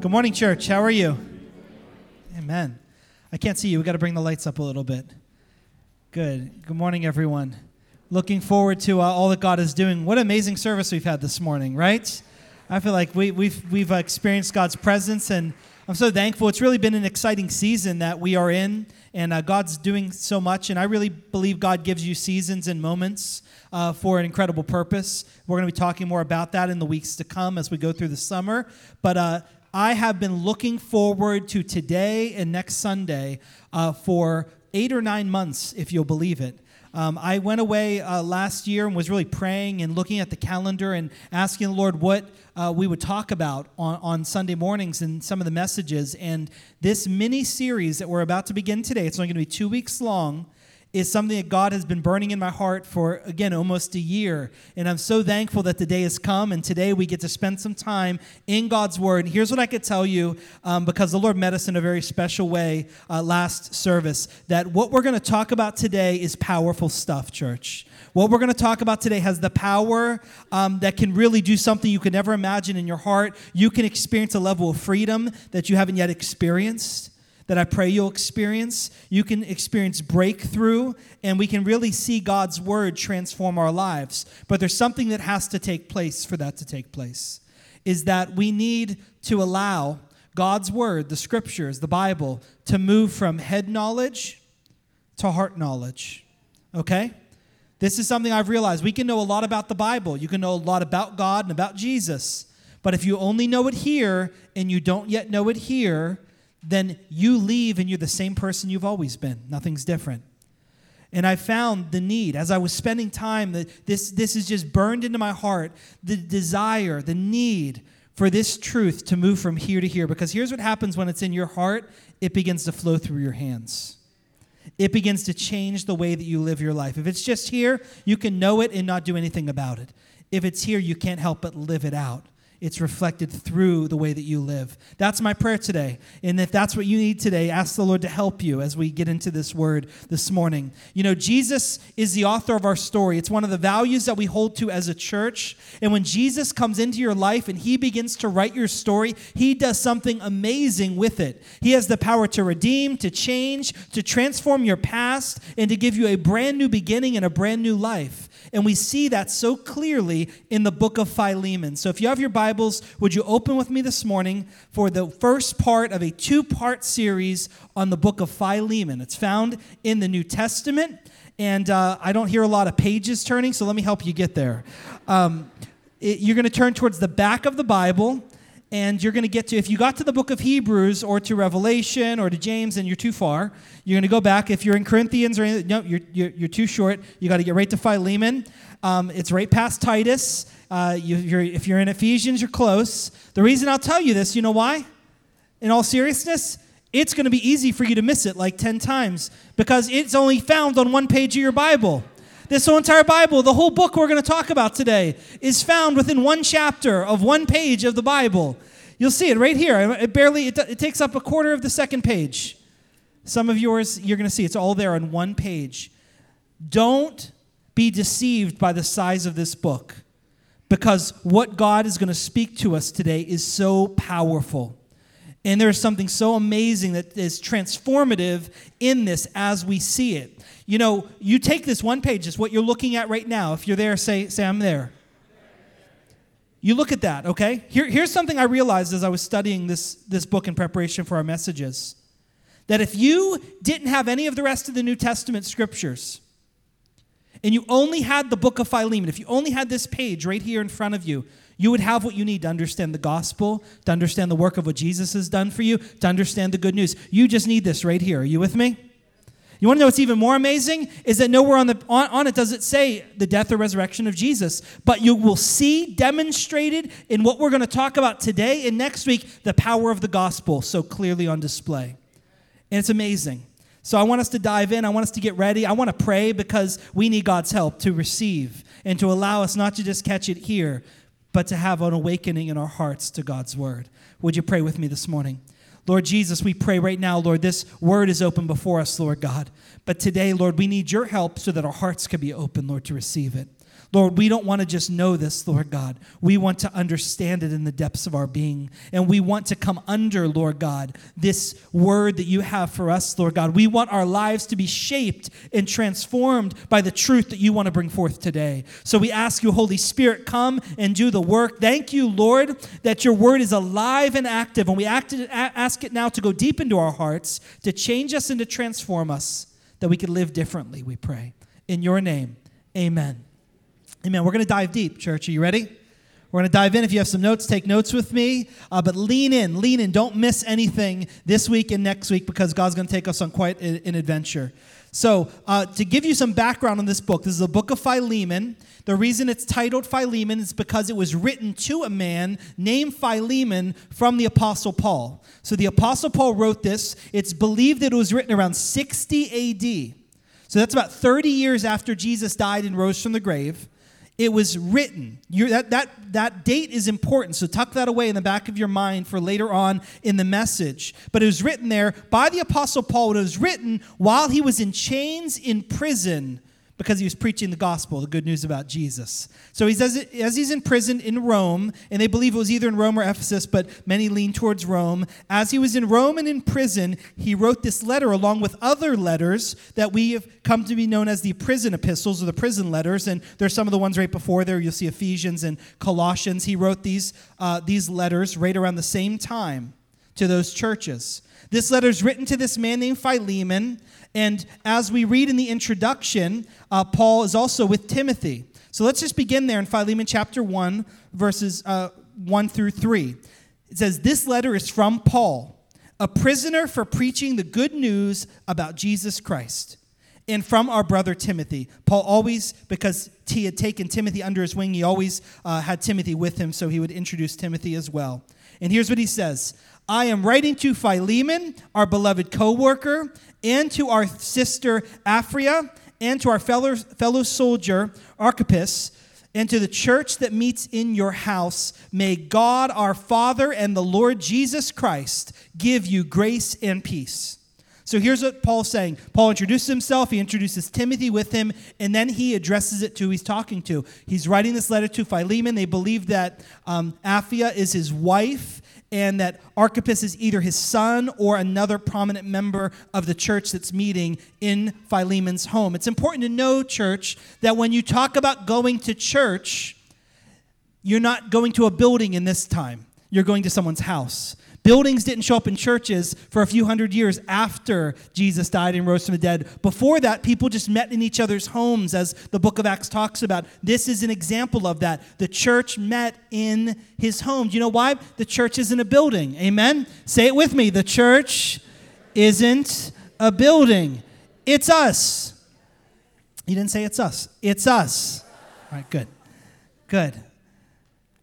Good morning, church. How are you? Amen. I can't see you. We got to bring the lights up a little bit. Good. Good morning, everyone. Looking forward to uh, all that God is doing. What amazing service we've had this morning, right? I feel like we, we've, we've uh, experienced God's presence, and I'm so thankful. It's really been an exciting season that we are in, and uh, God's doing so much. And I really believe God gives you seasons and moments uh, for an incredible purpose. We're going to be talking more about that in the weeks to come as we go through the summer. But uh, I have been looking forward to today and next Sunday uh, for eight or nine months, if you'll believe it. Um, I went away uh, last year and was really praying and looking at the calendar and asking the Lord what uh, we would talk about on, on Sunday mornings and some of the messages. And this mini series that we're about to begin today, it's only going to be two weeks long is something that God has been burning in my heart for, again, almost a year. And I'm so thankful that the day has come, and today we get to spend some time in God's Word. And here's what I could tell you um, because the Lord met us in a very special way uh, last service that what we're going to talk about today is powerful stuff, church. What we're going to talk about today has the power um, that can really do something you could never imagine in your heart. You can experience a level of freedom that you haven't yet experienced that I pray you'll experience. You can experience breakthrough, and we can really see God's word transform our lives. But there's something that has to take place for that to take place is that we need to allow God's word, the scriptures, the Bible, to move from head knowledge to heart knowledge. Okay? This is something I've realized. We can know a lot about the Bible, you can know a lot about God and about Jesus. But if you only know it here and you don't yet know it here, then you leave and you're the same person you've always been. Nothing's different. And I found the need as I was spending time that this this is just burned into my heart, the desire, the need for this truth to move from here to here because here's what happens when it's in your heart, it begins to flow through your hands. It begins to change the way that you live your life. If it's just here, you can know it and not do anything about it. If it's here, you can't help but live it out it's reflected through the way that you live. That's my prayer today. And if that's what you need today, ask the Lord to help you as we get into this word this morning. You know, Jesus is the author of our story. It's one of the values that we hold to as a church. And when Jesus comes into your life and he begins to write your story, he does something amazing with it. He has the power to redeem, to change, to transform your past, and to give you a brand new beginning and a brand new life. And we see that so clearly in the book of Philemon. So if you have your Bibles, would you open with me this morning for the first part of a two part series on the book of Philemon? It's found in the New Testament. And uh, I don't hear a lot of pages turning, so let me help you get there. Um, it, you're going to turn towards the back of the Bible and you're going to get to if you got to the book of hebrews or to revelation or to james and you're too far you're going to go back. If you're in corinthians or no you're, you're, you're too short. You got to get right to philemon. Um, it's right past titus. Uh, you, you're, if you're in ephesians you're close. The reason i'll tell you this you know why? In all seriousness it's going to be easy for you to miss it like 10 times because it's only found on one page of your bible this whole entire Bible, the whole book we're going to talk about today, is found within one chapter of one page of the Bible. You'll see it right here. It barely, it, it takes up a quarter of the second page. Some of yours, you're going to see it's all there on one page. Don't be deceived by the size of this book because what God is going to speak to us today is so powerful. And there's something so amazing that is transformative in this as we see it. You know, you take this one page, it's what you're looking at right now. If you're there, say, say I'm there. You look at that, okay? Here, here's something I realized as I was studying this, this book in preparation for our messages. That if you didn't have any of the rest of the New Testament scriptures, and you only had the book of Philemon, if you only had this page right here in front of you, you would have what you need to understand the gospel, to understand the work of what Jesus has done for you, to understand the good news. You just need this right here. Are you with me? You want to know what's even more amazing? Is that nowhere on, the, on, on, it does it say the death or resurrection of Jesus. But you will see demonstrated in what we're going to talk about today and next week the power of the gospel so clearly on display. And it's amazing. So I want us to dive in. I want us to get ready. I want to pray because we need God's help to receive and to allow us not to just catch it here, but to have an awakening in our hearts to God's word. Would you pray with me this morning? Lord Jesus, we pray right now, Lord, this word is open before us, Lord God. But today, Lord, we need your help so that our hearts can be open, Lord, to receive it. Lord, we don't want to just know this, Lord God. We want to understand it in the depths of our being. And we want to come under, Lord God, this word that you have for us, Lord God. We want our lives to be shaped and transformed by the truth that you want to bring forth today. So we ask you, Holy Spirit, come and do the work. Thank you, Lord, that your word is alive and active. And we ask it now to go deep into our hearts, to change us and to transform us, that we can live differently, we pray. In your name, amen. Amen. We're going to dive deep, church. Are you ready? We're going to dive in. If you have some notes, take notes with me. Uh, but lean in, lean in. Don't miss anything this week and next week because God's going to take us on quite an adventure. So, uh, to give you some background on this book, this is the book of Philemon. The reason it's titled Philemon is because it was written to a man named Philemon from the Apostle Paul. So, the Apostle Paul wrote this. It's believed that it was written around 60 AD. So, that's about 30 years after Jesus died and rose from the grave it was written. You're, that, that, that date is important, so tuck that away in the back of your mind for later on in the message. But it was written there by the Apostle Paul. It was written while he was in chains in prison because he was preaching the gospel, the good news about Jesus. So he says, as he's in prison in Rome, and they believe it was either in Rome or Ephesus, but many lean towards Rome. As he was in Rome and in prison, he wrote this letter along with other letters that we have come to be known as the prison epistles or the prison letters. And there's some of the ones right before there. You'll see Ephesians and Colossians. He wrote these, uh, these letters right around the same time to those churches. This letter is written to this man named Philemon. And as we read in the introduction, uh, Paul is also with Timothy. So let's just begin there in Philemon chapter 1, verses uh, 1 through 3. It says, This letter is from Paul, a prisoner for preaching the good news about Jesus Christ. And from our brother Timothy. Paul always, because he had taken Timothy under his wing, he always uh, had Timothy with him, so he would introduce Timothy as well. And here's what he says I am writing to Philemon, our beloved co worker, and to our sister Apphia, and to our fellow, fellow soldier Archippus, and to the church that meets in your house. May God our Father and the Lord Jesus Christ give you grace and peace. So here's what Paul's saying. Paul introduces himself, he introduces Timothy with him, and then he addresses it to who he's talking to. He's writing this letter to Philemon. They believe that um, Apphia is his wife and that Archippus is either his son or another prominent member of the church that's meeting in Philemon's home. It's important to know, church, that when you talk about going to church, you're not going to a building in this time, you're going to someone's house. Buildings didn't show up in churches for a few hundred years after Jesus died and rose from the dead. Before that, people just met in each other's homes, as the book of Acts talks about. This is an example of that. The church met in his home. Do you know why? The church isn't a building. Amen? Say it with me. The church isn't a building, it's us. He didn't say it's us, it's us. All right, good. Good.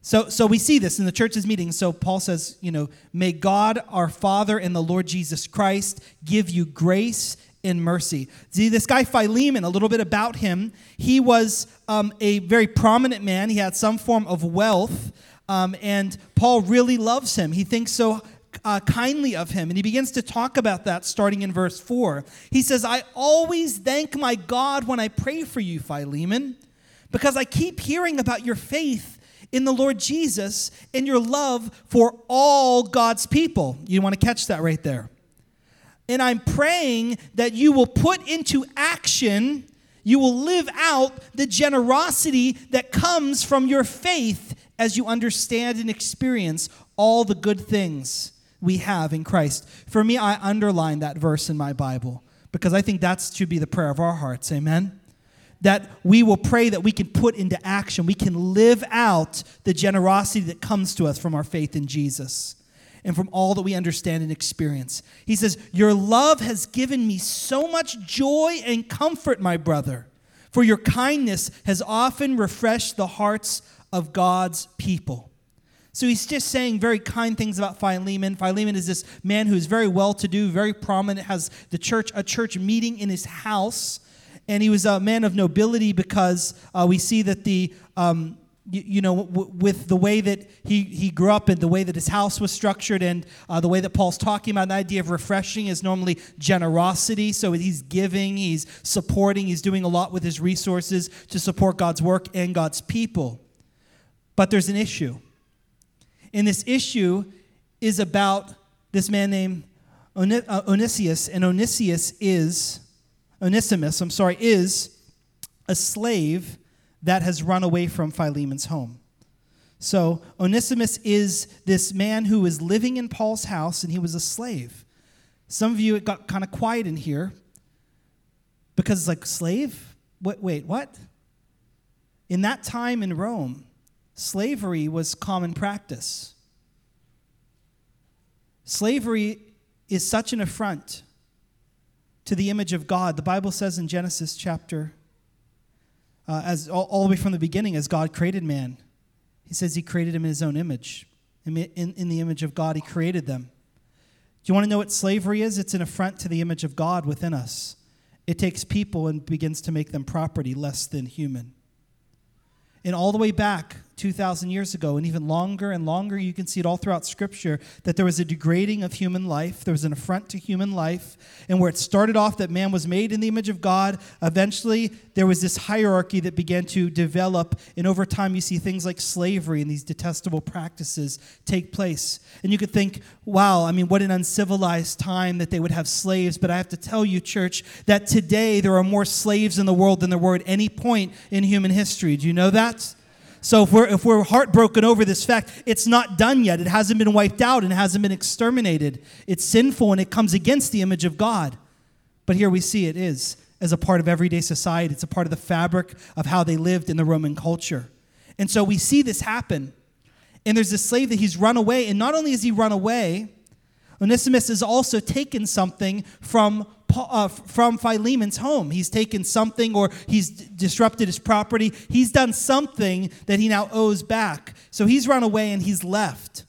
So, so we see this in the church's meeting. So Paul says, you know, may God our Father and the Lord Jesus Christ give you grace and mercy. See, this guy Philemon, a little bit about him. He was um, a very prominent man. He had some form of wealth, um, and Paul really loves him. He thinks so uh, kindly of him. And he begins to talk about that starting in verse 4. He says, I always thank my God when I pray for you, Philemon, because I keep hearing about your faith in the Lord Jesus and your love for all God's people. You want to catch that right there. And I'm praying that you will put into action, you will live out the generosity that comes from your faith as you understand and experience all the good things we have in Christ. For me, I underline that verse in my Bible because I think that should be the prayer of our hearts. Amen that we will pray that we can put into action. We can live out the generosity that comes to us from our faith in Jesus and from all that we understand and experience. He says, Your love has given me so much joy and comfort, my brother, for your kindness has often refreshed the hearts of God's people. So he's just saying very kind things about Philemon. Philemon is this man who's very well to do, very prominent, has the church, a church meeting in his house and he was a man of nobility because uh, we see that the um, you, you know, w- with the way that he, he grew up and the way that his house was structured and uh, the way that Paul's talking about the idea of refreshing is normally generosity. So he's giving, he's supporting, he's doing a lot with his resources to support God's work and God's people. But there's an issue. And this issue is about this man named uh, Onesius, and Onesius is, Onesimus, I'm sorry, is a slave that has run away from Philemon's home. So Onesimus is this man who is living in Paul's house and he was a slave. Some of you, it got kind of quiet in here because it's like, slave? Wait, wait, what? In that time in Rome, slavery was common practice. Slavery is such an affront to the image of God. The Bible says in Genesis chapter uh, as all, all, the way from the beginning, as God created man, He says He created him in His own image. In, in, in the image of God, He created them. Do you want to know what slavery is? It's an affront to the image of God within us. It takes people and begins to make them property less than human. And all the way back 2,000 years ago, and even longer and longer. You can see it all throughout Scripture that there was a degrading of human life, there was an affront to human life. And where it started off that man was made in the image of God, eventually there was this hierarchy that began to develop. And over time, you see things like slavery and these detestable practices take place. And you could think, wow, I mean, what an uncivilized time that they would have slaves. But I have to tell you, church, that today there are more slaves in the world than there were at any point in human history. Do you know that? So if we're, if we're heartbroken over this fact, it's not done yet. It hasn't been wiped out and it hasn't been exterminated. It's sinful and it comes against the image of God. But here we see it is as a part of everyday society, it's a part of the fabric of how they lived in the Roman culture. And so we see this happen. And there's this slave that he's run away. And not only has he run away, Onesimus has also taken something from uh, from Philemon's home. He's taken something or he's disrupted his property. He's done something that he now owes back. So he's run away and he's left.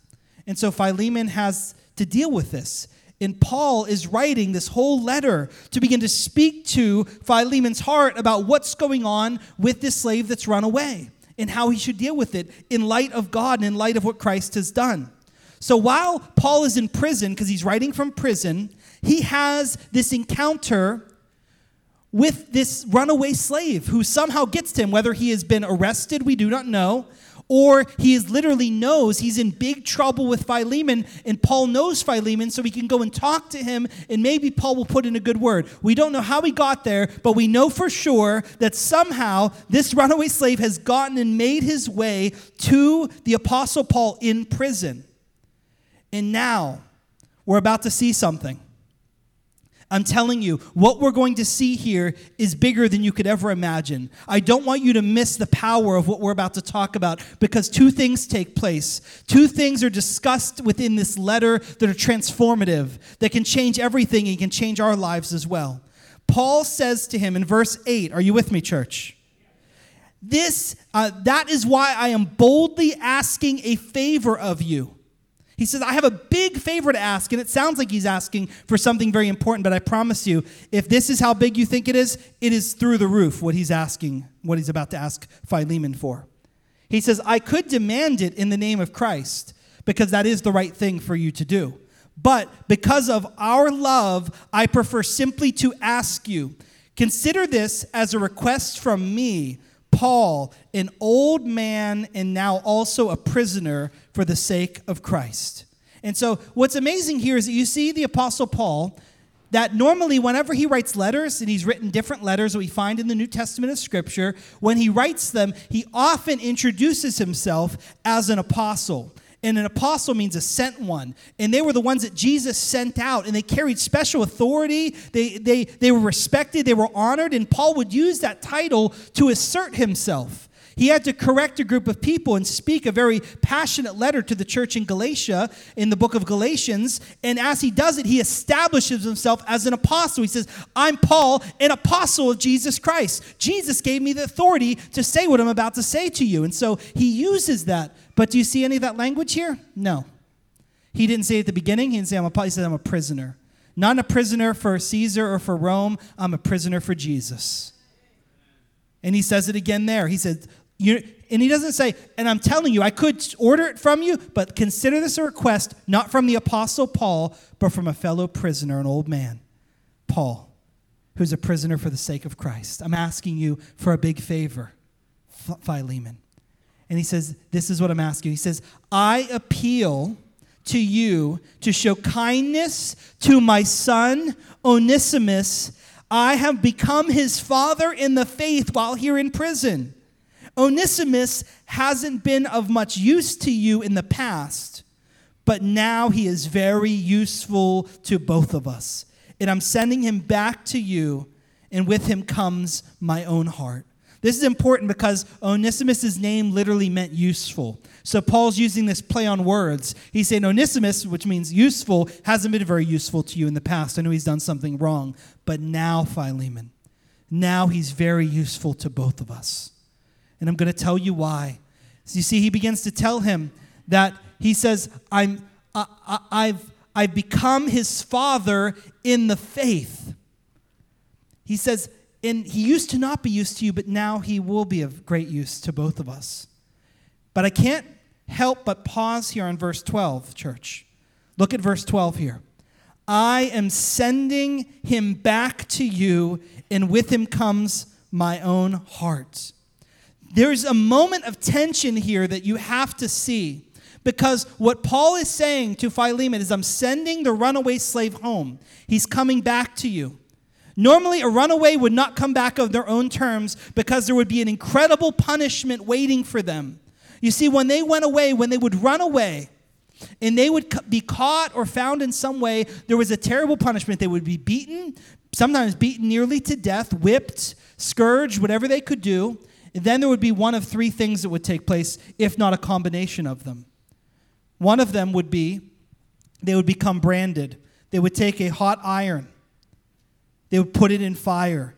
And so Philemon has to deal with this. And Paul is writing this whole letter to begin to speak to Philemon's heart about what's going on with this slave that's run away and how he should deal with it in light of God and in light of what Christ has done. So while Paul is in prison, because he's writing from prison, he has this encounter with this runaway slave who somehow gets to him, whether he has been arrested, we do not know, or he is literally knows he's in big trouble with Philemon, and Paul knows Philemon, so he can go and talk to him, and maybe Paul will put in a good word. We don't know how he got there, but we know for sure that somehow this runaway slave has gotten and made his way to the Apostle Paul in prison. And now we're about to see something. I'm telling you, what we're going to see here is bigger than you could ever imagine. I don't want you to miss the power of what we're about to talk about because two things take place. Two things are discussed within this letter that are transformative, that can change everything and can change our lives as well. Paul says to him in verse 8, Are you with me, church? This, uh, that is why I am boldly asking a favor of you. He says, I have a big favor to ask, and it sounds like he's asking for something very important, but I promise you, if this is how big you think it is, it is through the roof what he's asking, what he's about to ask Philemon for. He says, I could demand it in the name of Christ, because that is the right thing for you to do. But because of our love, I prefer simply to ask you consider this as a request from me Paul, an old man and now also a prisoner for the sake of Christ. And so, what's amazing here is that you see the Apostle Paul, that normally, whenever he writes letters, and he's written different letters that we find in the New Testament of Scripture, when he writes them, he often introduces himself as an apostle. And an apostle means a sent one. And they were the ones that Jesus sent out. And they carried special authority. They, they, they were respected. They were honored. And Paul would use that title to assert himself. He had to correct a group of people and speak a very passionate letter to the church in Galatia, in the book of Galatians. And as he does it, he establishes himself as an apostle. He says, I'm Paul, an apostle of Jesus Christ. Jesus gave me the authority to say what I'm about to say to you. And so he uses that but do you see any of that language here? No. He didn't say at the beginning, he didn't say I'm a he said I'm a prisoner. Not a prisoner for Caesar or for Rome, I'm a prisoner for Jesus. And he says it again there. He said, and he doesn't say, and I'm telling you, I could order it from you, but consider this a request not from the Apostle Paul, but from a fellow prisoner, an old man, Paul, who's a prisoner for the sake of Christ. I'm asking you for a big favor, Philemon. And he says, This is what I'm asking. He says, I appeal to you to show kindness to my son, Onesimus. I have become his father in the faith while here in prison. Onesimus hasn't been of much use to you in the past, but now he is very useful to both of us. And I'm sending him back to you, and with him comes my own heart. This is important because Onesimus' name literally meant useful. So Paul's using this play on words. He's saying Onesimus, which means useful, hasn't been very useful to you in the past. I know he's done something wrong, but now, Philemon, now he's very useful to both of us. And I'm going to tell you why. So you see, he begins to tell him that he says, I'm, I, I, I've, I've become his father in the faith. He says, and he used to not be used to you, but now he will be of great use to both of us. But I can't help but pause here on verse 12, church. Look at verse 12 here. I am sending him back to you, and with him comes my own heart. There's a moment of tension here that you have to see because what Paul is saying to Philemon is, I'm sending the runaway slave home. He's coming back to you. Normally, a runaway would not come back of their own terms because there would be an incredible punishment waiting for them. You see, when they went away, when they would run away, and they would be caught or found in some way, there was a terrible punishment. They would be beaten, sometimes beaten nearly to death, whipped, scourged, whatever they could do. Then there would be one of three things that would take place, if not a combination of them. One of them would be they would become branded. They would take a hot iron, they would put it in fire.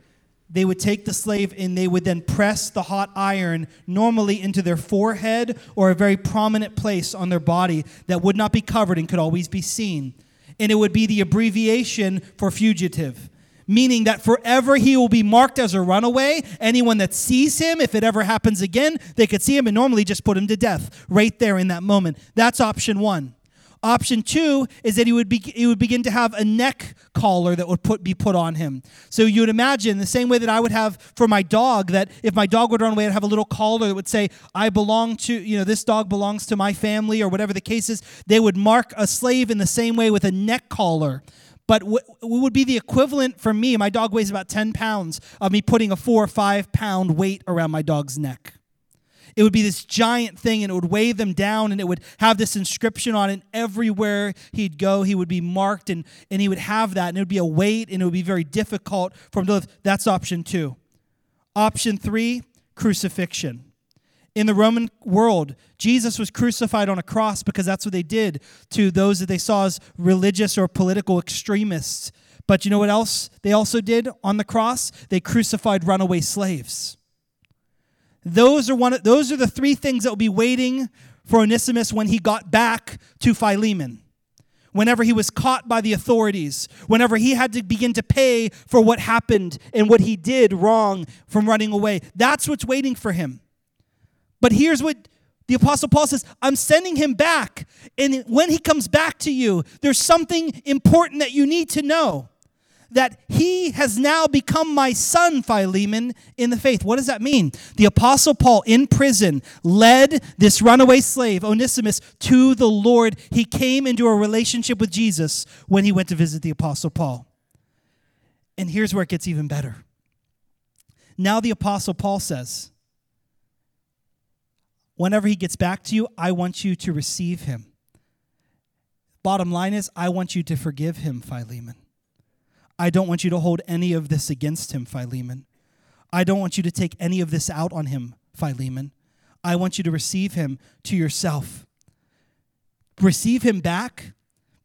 They would take the slave and they would then press the hot iron normally into their forehead or a very prominent place on their body that would not be covered and could always be seen. And it would be the abbreviation for fugitive meaning that forever he will be marked as a runaway. Anyone that sees him, if it ever happens again, they could see him and normally just put him to death right there in that moment. That's option one. Option two is that he would, be, he would begin to have a neck collar that would put, be put on him. So you would imagine the same way that I would have for my dog, that if my dog would run away, I'd have a little collar that would say, I belong to, you know, this dog belongs to my family or whatever the case is. They would mark a slave in the same way with a neck collar. But what would be the equivalent for me, my dog weighs about 10 pounds, of me putting a four or five pound weight around my dog's neck. It would be this giant thing and it would weigh them down and it would have this inscription on it. Everywhere he'd go, he would be marked and, and he would have that. And it would be a weight and it would be very difficult for him to live. That's option two. Option three, crucifixion. In the Roman world, Jesus was crucified on a cross because that's what they did to those that they saw as religious or political extremists. But you know what else they also did on the cross? They crucified runaway slaves. Those are one of, those are the three things that will be waiting for Onesimus when he got back to Philemon. Whenever he was caught by the authorities, whenever he had to begin to pay for what happened and what he did wrong from running away. That's what's waiting for him. But here's what the Apostle Paul says I'm sending him back. And when he comes back to you, there's something important that you need to know that he has now become my son, Philemon, in the faith. What does that mean? The Apostle Paul in prison led this runaway slave, Onesimus, to the Lord. He came into a relationship with Jesus when he went to visit the Apostle Paul. And here's where it gets even better. Now, the Apostle Paul says, Whenever he gets back to you, I want you to receive him. Bottom line is, I want you to forgive him, Philemon. I don't want you to hold any of this against him, Philemon. I don't want you to take any of this out on him, Philemon. I want you to receive him to yourself. Receive him back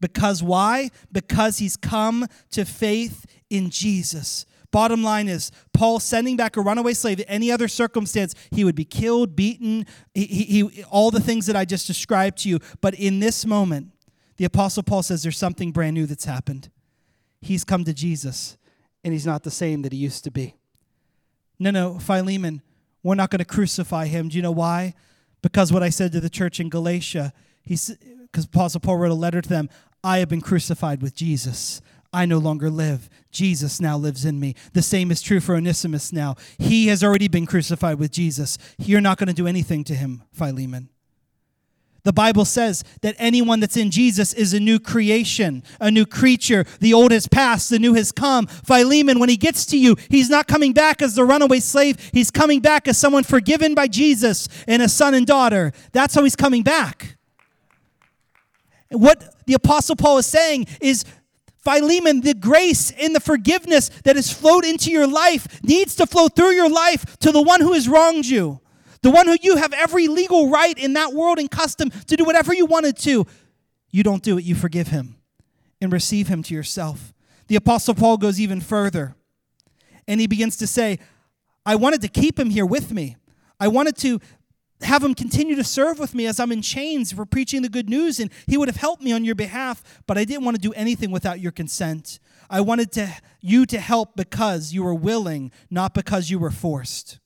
because why? Because he's come to faith in Jesus. Bottom line is, Paul sending back a runaway slave, in any other circumstance, he would be killed, beaten, he, he, he, all the things that I just described to you. But in this moment, the Apostle Paul says there's something brand new that's happened. He's come to Jesus, and he's not the same that he used to be. No, no, Philemon, We're not going to crucify him. Do you know why? Because what I said to the church in Galatia, because Apostle Paul wrote a letter to them, I have been crucified with Jesus. I no longer live. Jesus now lives in me. The same is true for Onesimus now. He has already been crucified with Jesus. You're not going to do anything to him, Philemon. The Bible says that anyone that's in Jesus is a new creation, a new creature. The old has passed, the new has come. Philemon, when he gets to you, he's not coming back as the runaway slave. He's coming back as someone forgiven by Jesus and a son and daughter. That's how he's coming back. What the Apostle Paul is saying is Philemon, the grace and the forgiveness that has flowed into your life needs to flow through your life to the one who has wronged you, the one who you have every legal right in that world and custom to do whatever you wanted to. You don't do it, you forgive him and receive him to yourself. The Apostle Paul goes even further and he begins to say, I wanted to keep him here with me. I wanted to have him continue to serve with me as I'm in chains for preaching the good news, and he would have helped me on your behalf, but I didn't want to do anything without your consent. I wanted to, you to help because you were willing, not because you were forced.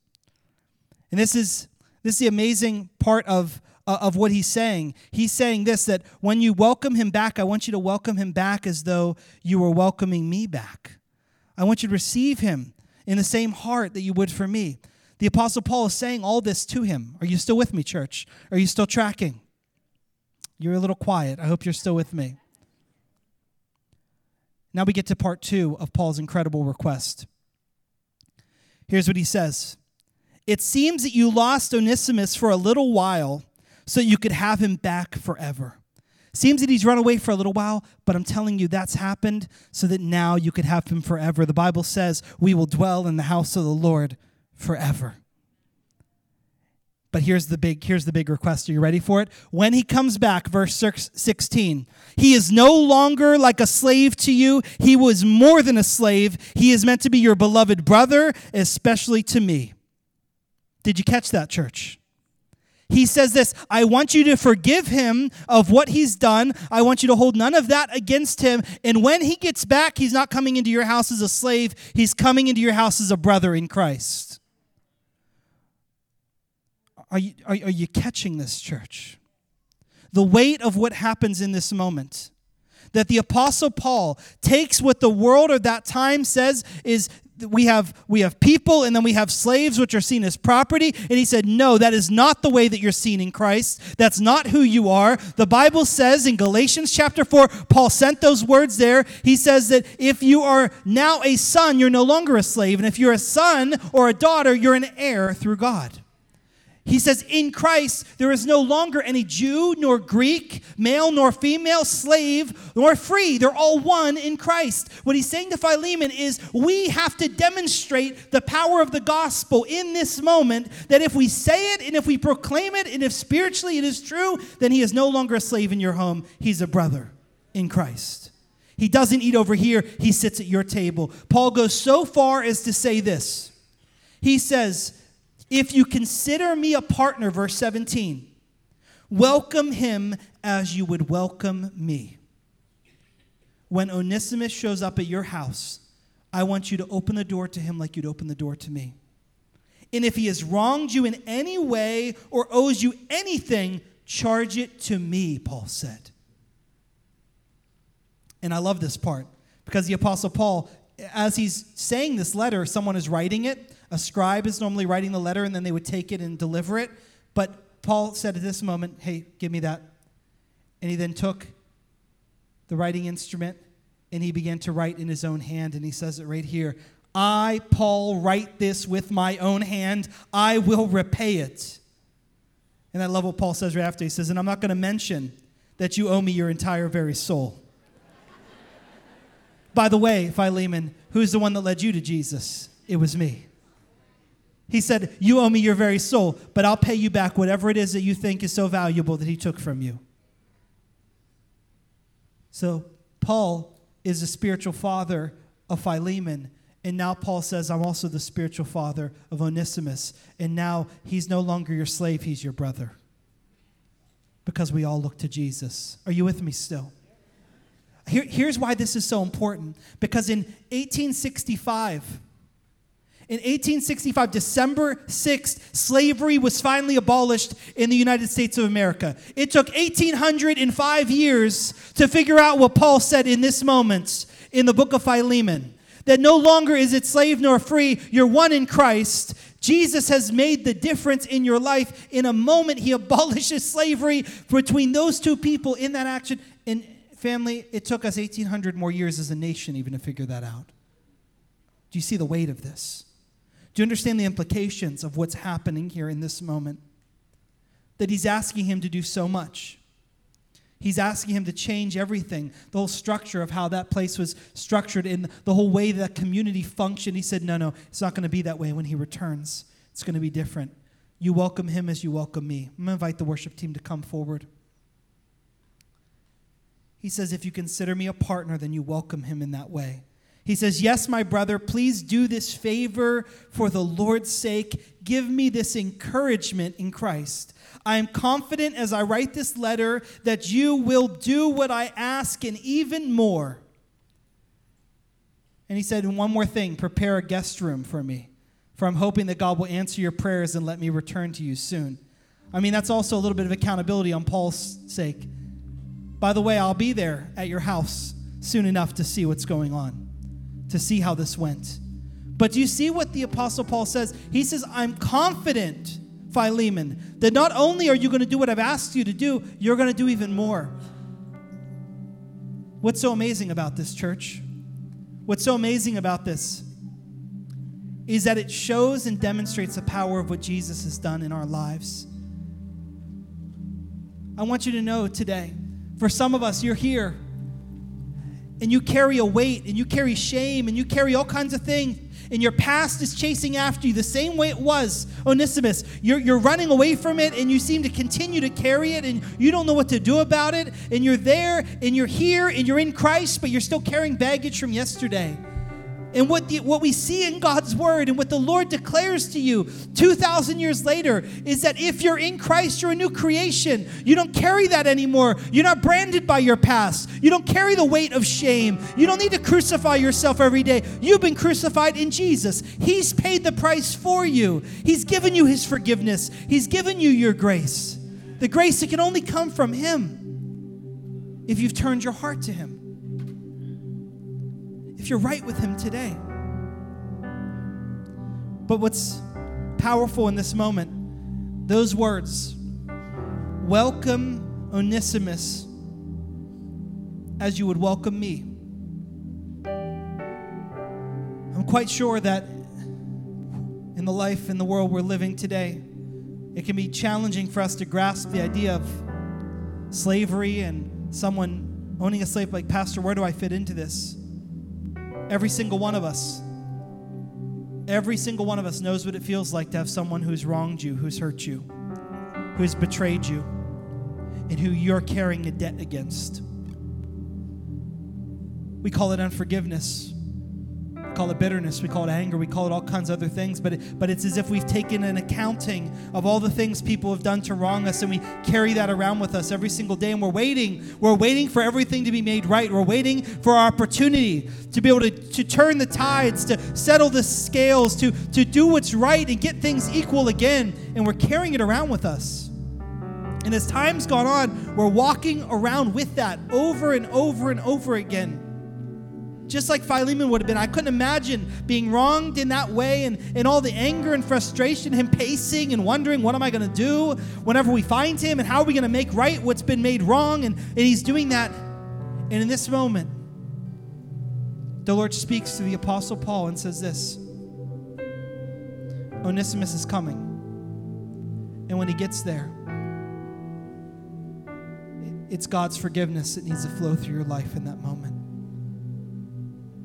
And this is, this is the amazing part of, uh, of what he's saying. He's saying this that when you welcome him back, I want you to welcome him back as though you were welcoming me back. I want you to receive him in the same heart that you would for me. The Apostle Paul is saying all this to him. Are you still with me, church? Are you still tracking? You're a little quiet. I hope you're still with me. Now we get to part two of Paul's incredible request. Here's what he says It seems that you lost Onesimus for a little while so you could have him back forever. Seems that he's run away for a little while, but I'm telling you that's happened so that now you could have him forever. The Bible says, We will dwell in the house of the Lord forever. But here's the big here's the big request. Are you ready for it? When he comes back, verse 16. He is no longer like a slave to you. He was more than a slave. He is meant to be your beloved brother, especially to me. Did you catch that, church? He says this I want you to forgive him of what he's done. I want you to hold none of that against him. And when he gets back, he's not coming into your house as a slave, he's coming into your house as a brother in Christ. Are you, are, are you catching this, church? The weight of what happens in this moment. That the Apostle Paul takes what the world of that time says is we have we have people and then we have slaves which are seen as property. And he said no that is not the way that you're seen in christ. That's not who you are. The bible says in galatians chapter 4 paul sent those words there. He says that if you are now a son you're no longer a slave. And if you're a son or a daughter you're an heir through god he says, In Christ, there is no longer any Jew nor Greek, male nor female, slave nor free. They're all one in Christ. What he's saying to Philemon is, We have to demonstrate the power of the gospel in this moment that if we say it and if we proclaim it and if spiritually it is true, then he is no longer a slave in your home. He's a brother in Christ. He doesn't eat over here, he sits at your table. Paul goes so far as to say this. He says, if you consider me a partner, verse 17, welcome him as you would welcome me. When Onesimus shows up at your house, I want you to open the door to him like you'd open the door to me. And if he has wronged you in any way or owes you anything, charge it to me, Paul said. And I love this part because the Apostle Paul, as he's saying this letter, someone is writing it. A scribe is normally writing the letter and then they would take it and deliver it. But Paul said at this moment, Hey, give me that. And he then took the writing instrument and he began to write in his own hand. And he says it right here I, Paul, write this with my own hand. I will repay it. And I love what Paul says right after. He says, And I'm not going to mention that you owe me your entire very soul. By the way, Philemon, who's the one that led you to Jesus? It was me. He said, You owe me your very soul, but I'll pay you back whatever it is that you think is so valuable that he took from you. So, Paul is the spiritual father of Philemon. And now Paul says, I'm also the spiritual father of Onesimus. And now he's no longer your slave, he's your brother. Because we all look to Jesus. Are you with me still? Here, here's why this is so important. Because in 1865, In 1865, December 6th, slavery was finally abolished in the United States of America. It took 1805 years to figure out what Paul said in this moment in the book of Philemon that no longer is it slave nor free, you're one in Christ. Jesus has made the difference in your life. In a moment, he abolishes slavery between those two people in that action. And family, it took us 1,800 more years as a nation even to figure that out. Do you see the weight of this? Do you understand the implications of what's happening here in this moment? That he's asking him to do so much. He's asking him to change everything, the whole structure of how that place was structured, in the whole way that community functioned. He said, No, no, it's not going to be that way when he returns. It's going to be different. You welcome him as you welcome me. I'm going to invite the worship team to come forward. He says, If you consider me a partner, then you welcome him in that way. He says, Yes, my brother, please do this favor for the Lord's sake. Give me this encouragement in Christ. I am confident as I write this letter that you will do what I ask and even more. And he said, One more thing prepare a guest room for me, for I'm hoping that God will answer your prayers and let me return to you soon. I mean, that's also a little bit of accountability on Paul's sake. By the way, I'll be there at your house soon enough to see what's going on to see how this went. But do you see what the Apostle Paul says? He says, I'm confident, Philemon, that not only are you going to do what I've asked you to do, you're going to do even more. What's so amazing about this, church? What's so amazing about this is that it shows and demonstrates the power of what Jesus has done in our lives. I want you to know today, for some of us, you're here and you carry a weight and you carry shame and you carry all kinds of things. And your past is chasing after you the same way it was onesimus. You're, you're running away from it and you seem to continue to carry it and you don't know what to do about it. And you're there and you're here and you're in christ but you're still carrying baggage from yesterday and what, the, what we see in God's word and what the Lord declares to you 2,000 years later is that if you're in Christ, you're a new creation. You don't carry that anymore. You're not branded by your past. You don't carry the weight of shame. You don't need to crucify yourself every day. You've been crucified in Jesus. He's paid the price for you, He's given you His forgiveness, He's given you your grace. The grace that can only come from Him if you've turned your heart to Him you're right with Him today. But what's powerful in this moment, those words, welcome Onesimus as you would welcome me. I'm quite sure that in the life in the world we're living today, it can be challenging for us to grasp the idea of slavery and someone owning a slave like, Pastor, where do I fit into this? Every single one of us. Every single one of us knows what it feels like to have someone who's wronged you, who's hurt you, who's betrayed you, and who you're carrying a debt against. We call it unforgiveness call it bitterness, we call it anger, we call it all kinds of other things, but, it, but it's as if we've taken an accounting of all the things people have done to wrong us and we carry that around with us every single day and we're waiting. We're waiting for everything to be made right. We're waiting for our opportunity to be able to, to turn the tides, to settle the scales, to, to do what's right and get things equal again. And we're carrying it around with us. And as time's gone on, we're walking around with that over and over and over again just like Philemon would have been. I couldn't imagine being wronged in that way and, and all the anger and frustration, him pacing and wondering, what am I going to do whenever we find him and how are we going to make right what's been made wrong? And, and he's doing that. And in this moment, the Lord speaks to the Apostle Paul and says this Onesimus is coming. And when he gets there, it's God's forgiveness that needs to flow through your life in that moment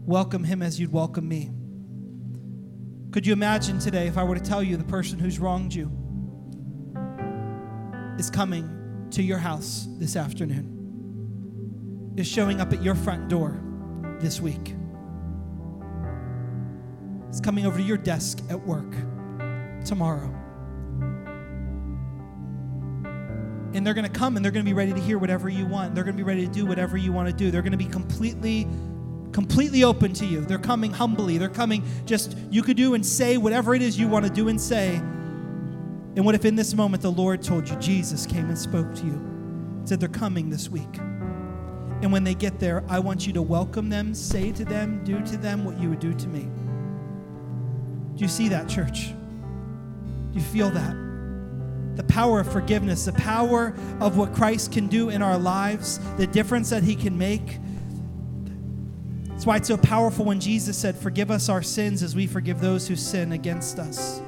welcome him as you'd welcome me. Could you imagine today if I were to tell you the person who's wronged you is coming to your house this afternoon, is showing up at your front door this week, is coming over to your desk at work tomorrow? And they're going to come and they're going to be ready to hear whatever you want. They're going to be ready to do whatever you want to do. They're going to be completely completely open to you. They're coming humbly. They're coming just, you could do and say whatever it is you want to do and say. And what if in this moment the Lord told you, Jesus came and spoke to you, said they're coming this week? And when they get there, I want you to welcome them, say to them, do to them what you would do to me. Do you see that, church? Do you feel that? The power of forgiveness, the power of what Christ can do in our lives, the difference that he can make. That's why it's so powerful when Jesus said, Forgive us our sins as we forgive those who sin against us.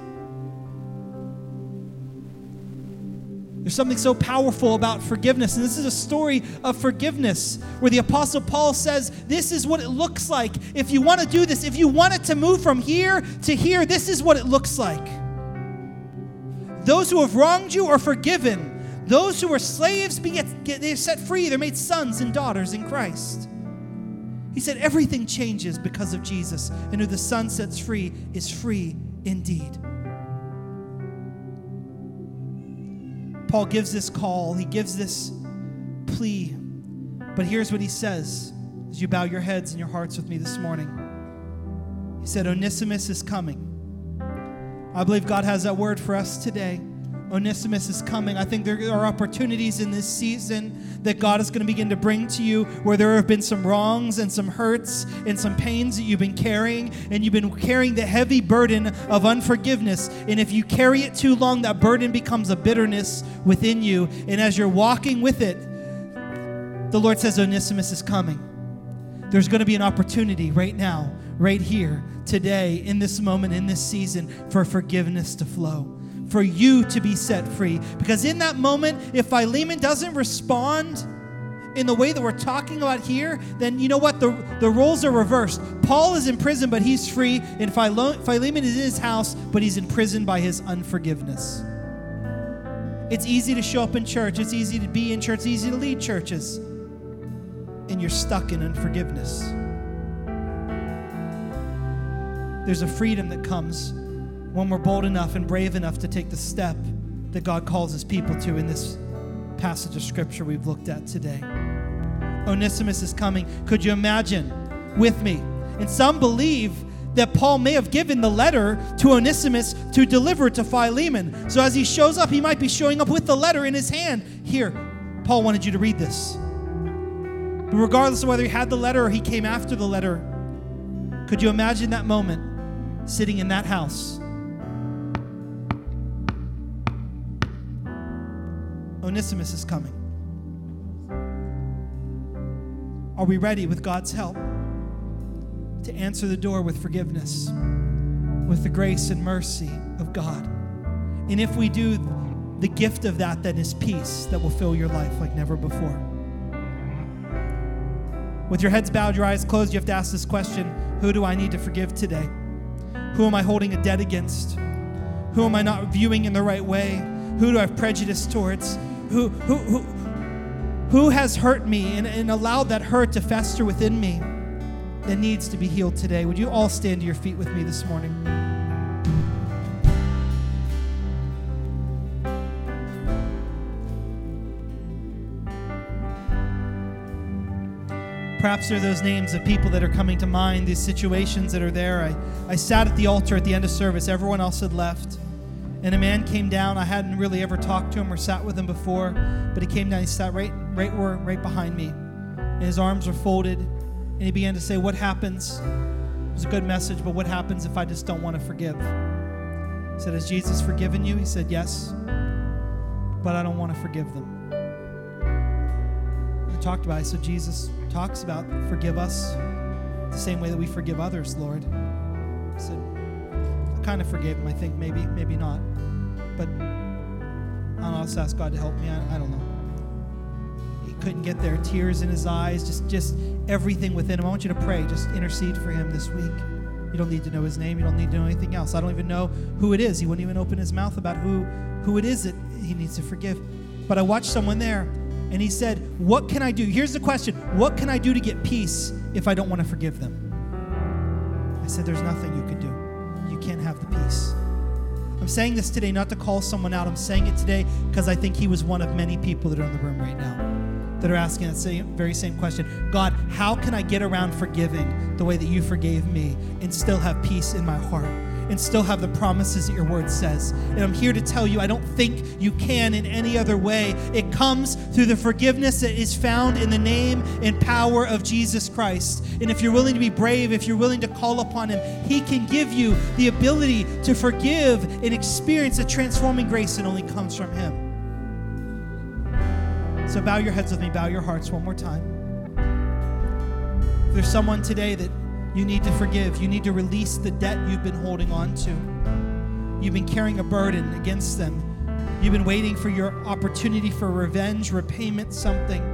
There's something so powerful about forgiveness. And this is a story of forgiveness where the Apostle Paul says, This is what it looks like. If you want to do this, if you want it to move from here to here, this is what it looks like. Those who have wronged you are forgiven. Those who were slaves they're set free. They're made sons and daughters in Christ. He said everything changes because of Jesus, and who the Son sets free is free indeed. Paul gives this call, he gives this plea. But here's what he says as you bow your heads and your hearts with me this morning. He said, Onesimus is coming. I believe God has that word for us today. Onesimus is coming. I think there are opportunities in this season that God is going to begin to bring to you where there have been some wrongs and some hurts and some pains that you've been carrying, and you've been carrying the heavy burden of unforgiveness. And if you carry it too long, that burden becomes a bitterness within you. And as you're walking with it, the Lord says, Onesimus is coming. There's going to be an opportunity right now, right here, today, in this moment, in this season, for forgiveness to flow for you to be set free. Because in that moment, if Philemon doesn't respond in the way that we're talking about here, then you know what? The, the roles are reversed. Paul is in prison, but he's free, and Philemon is in his house, but he's in prison by his unforgiveness. It's easy to show up in church, it's easy to be in church, it's easy to lead churches, and you're stuck in unforgiveness. There's a freedom that comes when we're bold enough and brave enough to take the step that God calls his people to in this passage of scripture we've looked at today. Onesimus is coming. Could you imagine with me? And some believe that Paul may have given the letter to Onesimus to deliver to Philemon. So as he shows up, he might be showing up with the letter in his hand. Here, Paul wanted you to read this. But regardless of whether he had the letter or he came after the letter, could you imagine that moment sitting in that house? Onesimus is coming. Are we ready with God's help to answer the door with forgiveness, with the grace and mercy of God? And if we do, the gift of that then is peace that will fill your life like never before. With your heads bowed, your eyes closed, you have to ask this question Who do I need to forgive today? Who am I holding a debt against? Who am I not viewing in the right way? Who do I have prejudice towards? Who, who, who, who has hurt me and, and allowed that hurt to fester within me that needs to be healed today. Would you all stand to your feet with me this morning? Perhaps there are those names of people that are coming to mind, these situations that are there. I, I sat at the altar at the end of service, everyone else had left. And a man came down. I hadn't really ever talked to him or sat with him before, but he came down. He sat right, right where, right behind me, and his arms were folded. And he began to say, "What happens?" It was a good message, but what happens if I just don't want to forgive? He said, "Has Jesus forgiven you?" He said, "Yes, but I don't want to forgive them." I talked about. It. Said, "Jesus talks about forgive us the same way that we forgive others, Lord." I said, "I kind of forgave him. I think maybe, maybe not." But I'll just ask God to help me. I, I don't know. He couldn't get there. Tears in his eyes, just just everything within him. I want you to pray. Just intercede for him this week. You don't need to know his name. You don't need to know anything else. I don't even know who it is. He wouldn't even open his mouth about who who it is that he needs to forgive. But I watched someone there and he said, What can I do? Here's the question What can I do to get peace if I don't want to forgive them? I said, There's nothing you could do. Can't have the peace. I'm saying this today not to call someone out. I'm saying it today because I think he was one of many people that are in the room right now. that are asking that same, very same question God, how can I get around forgiving the way that you forgave me and still have peace in my heart? And still have the promises that your word says. And I'm here to tell you, I don't think you can in any other way. It comes through the forgiveness that is found in the name and power of Jesus Christ. And if you're willing to be brave, if you're willing to call upon Him, He can give you the ability to forgive and experience a transforming grace that only comes from Him. So bow your heads with me, bow your hearts one more time. If there's someone today that you need to forgive. You need to release the debt you've been holding on to. You've been carrying a burden against them. You've been waiting for your opportunity for revenge, repayment, something.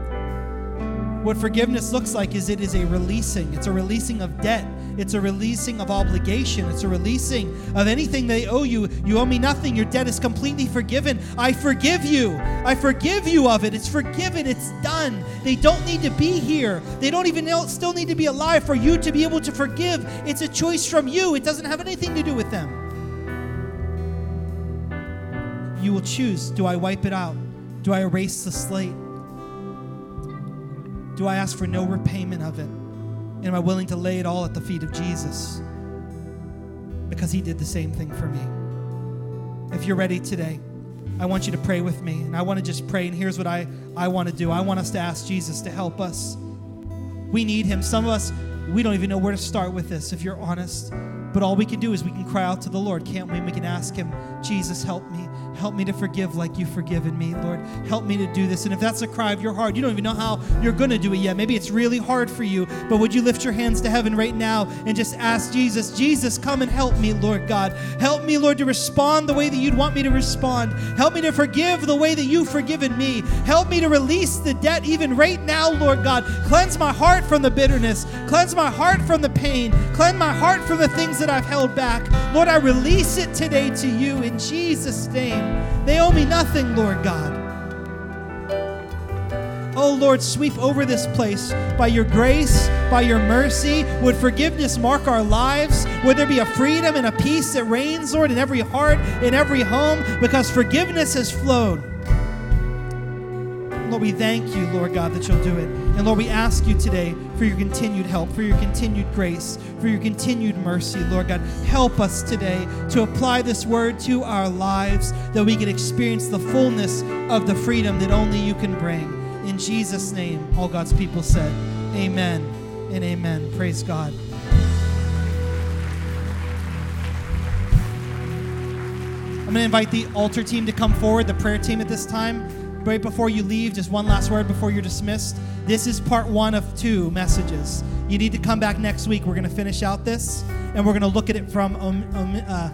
What forgiveness looks like is it is a releasing. It's a releasing of debt. It's a releasing of obligation. It's a releasing of anything they owe you. You owe me nothing. Your debt is completely forgiven. I forgive you. I forgive you of it. It's forgiven. It's done. They don't need to be here. They don't even still need to be alive for you to be able to forgive. It's a choice from you. It doesn't have anything to do with them. You will choose do I wipe it out? Do I erase the slate? Do I ask for no repayment of it? And am I willing to lay it all at the feet of Jesus? Because he did the same thing for me. If you're ready today, I want you to pray with me. And I want to just pray. And here's what I, I want to do I want us to ask Jesus to help us. We need him. Some of us, we don't even know where to start with this, if you're honest. But all we can do is we can cry out to the Lord, can't we? We can ask him, Jesus, help me. Help me to forgive like you've forgiven me, Lord. Help me to do this. And if that's a cry of your heart, you don't even know how you're going to do it yet. Maybe it's really hard for you, but would you lift your hands to heaven right now and just ask Jesus, Jesus, come and help me, Lord God. Help me, Lord, to respond the way that you'd want me to respond. Help me to forgive the way that you've forgiven me. Help me to release the debt even right now, Lord God. Cleanse my heart from the bitterness. Cleanse my heart from the pain. Cleanse my heart from the things that I've held back. Lord, I release it today to you in Jesus' name. They owe me nothing, Lord God. Oh Lord, sweep over this place by your grace, by your mercy. Would forgiveness mark our lives? Would there be a freedom and a peace that reigns, Lord, in every heart, in every home? Because forgiveness has flowed. Lord, we thank you, Lord God, that you'll do it. And Lord, we ask you today for your continued help, for your continued grace, for your continued mercy. Lord God, help us today to apply this word to our lives that we can experience the fullness of the freedom that only you can bring. In Jesus' name, all God's people said, Amen and amen. Praise God. I'm going to invite the altar team to come forward, the prayer team at this time right before you leave, just one last word before you're dismissed. This is part one of two messages. You need to come back next week. We're going to finish out this, and we're going to look at it from um, um, uh,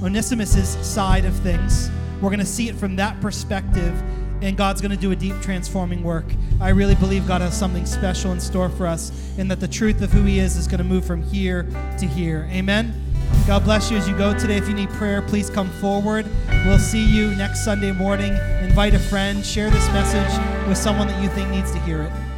Onesimus's side of things. We're going to see it from that perspective, and God's going to do a deep transforming work. I really believe God has something special in store for us, and that the truth of who He is is going to move from here to here. Amen. God bless you as you go today. If you need prayer, please come forward. We'll see you next Sunday morning. Invite a friend, share this message with someone that you think needs to hear it.